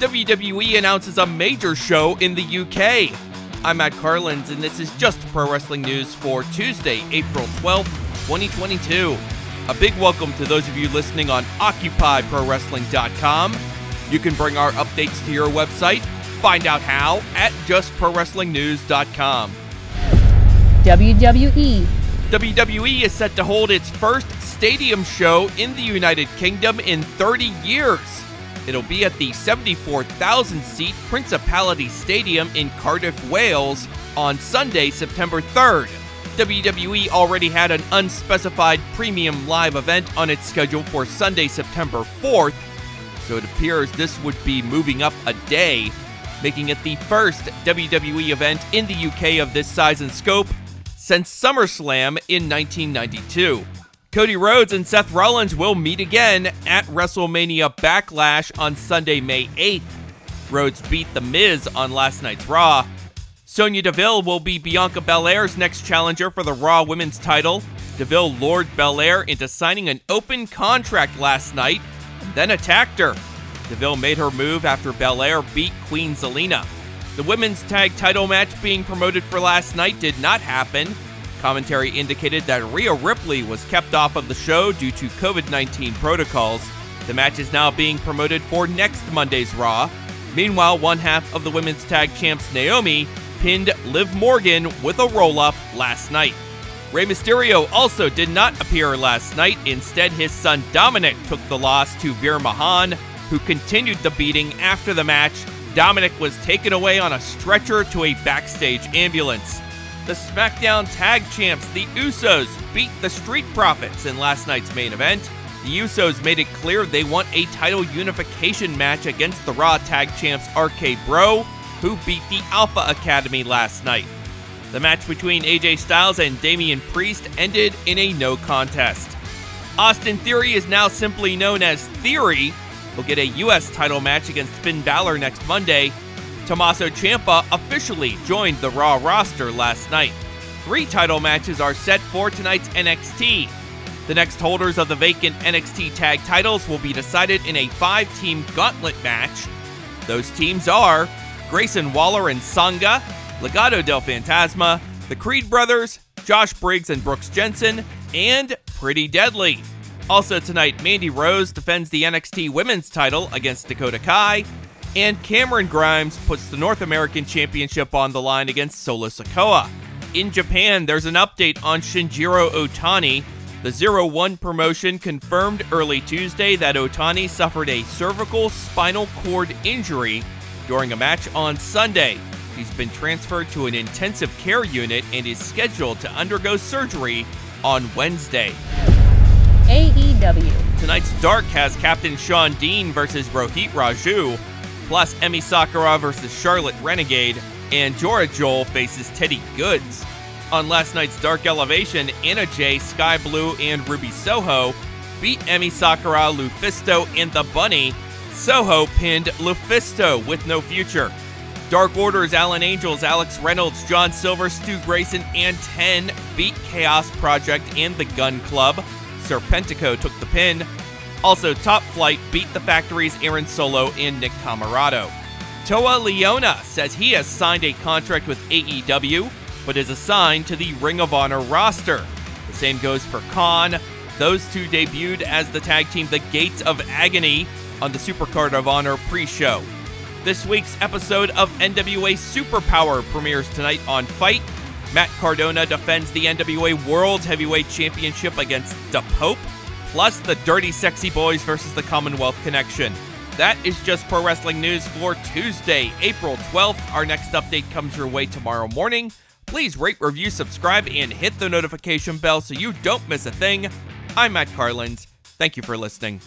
WWE announces a major show in the UK. I'm Matt Carlins, and this is just pro wrestling news for Tuesday, April 12th, 2022. A big welcome to those of you listening on OccupyProWrestling.com. You can bring our updates to your website. Find out how at JustProWrestlingNews.com. WWE. WWE is set to hold its first stadium show in the United Kingdom in 30 years. It'll be at the 74,000 seat Principality Stadium in Cardiff, Wales on Sunday, September 3rd. WWE already had an unspecified premium live event on its schedule for Sunday, September 4th, so it appears this would be moving up a day, making it the first WWE event in the UK of this size and scope since SummerSlam in 1992. Cody Rhodes and Seth Rollins will meet again at WrestleMania Backlash on Sunday, May 8th. Rhodes beat The Miz on last night's Raw. Sonya Deville will be Bianca Belair's next challenger for the Raw Women's title. Deville lured Belair into signing an open contract last night, and then attacked her. Deville made her move after Belair beat Queen Zelina. The women's tag title match being promoted for last night did not happen. Commentary indicated that Rhea Ripley was kept off of the show due to COVID 19 protocols. The match is now being promoted for next Monday's Raw. Meanwhile, one half of the women's tag champs, Naomi, pinned Liv Morgan with a roll up last night. Rey Mysterio also did not appear last night. Instead, his son Dominic took the loss to Veer Mahaan, who continued the beating after the match. Dominic was taken away on a stretcher to a backstage ambulance. The SmackDown Tag Champs, the Usos, beat the Street Profits in last night's main event. The Usos made it clear they want a title unification match against the Raw Tag Champs RK Bro, who beat the Alpha Academy last night. The match between AJ Styles and Damian Priest ended in a no contest. Austin Theory is now simply known as Theory. He'll get a U.S. title match against Finn Balor next Monday, Tommaso Ciampa officially joined the Raw roster last night. Three title matches are set for tonight's NXT. The next holders of the vacant NXT tag titles will be decided in a five team gauntlet match. Those teams are Grayson Waller and Sanga, Legado del Fantasma, the Creed brothers, Josh Briggs and Brooks Jensen, and Pretty Deadly. Also tonight, Mandy Rose defends the NXT Women's title against Dakota Kai, and Cameron Grimes puts the North American Championship on the line against Solo Sikoa. In Japan, there's an update on Shinjiro Otani. The Zero One promotion confirmed early Tuesday that Otani suffered a cervical spinal cord injury during a match on Sunday. He's been transferred to an intensive care unit and is scheduled to undergo surgery on Wednesday. AEW. Tonight's Dark has Captain Shawn Dean versus Rohit Raju plus Emi Sakura versus Charlette Renegade, and Jora Johl faces Teddy Goodz. On last night's Dark Elevation, Anna Jay, Skye Blue, and Ruby Soho beat Emi Sakura, Lufisto, and the Bunny. Soho pinned Lufisto with no future. Dark Order's Alan Angels, Alex Reynolds, John Silver, Stu Grayson, and 10 beat Chaos Project and the Gunn Club. Serpentico took the pin. Also, Top Flight beat the Factory's Aaron Solo and Nick Comoroto. Toa Liona says he has signed a contract with AEW, but is assigned to the Ring of Honor roster. The same goes for Kaun. Those two debuted as the tag team The Gates of Agony on the Supercard of Honor pre show. This week's episode of NWA Superpower premieres tonight on FITE. Matt Cardona defends the NWA World Heavyweight Championship against The Pope plus the Dirty Sexy Boys versus the Commonwealth Connection. That is just pro wrestling news for Tuesday, April 12th. Our next update comes your way tomorrow morning. Please rate, review, subscribe, and hit the notification bell so you don't miss a thing. I'm Matt Carlins. Thank you for listening.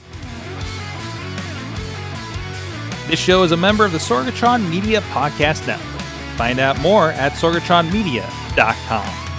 This show is a member of the Sorgatron Media Podcast Network. Find out more at sorgatronmedia.com.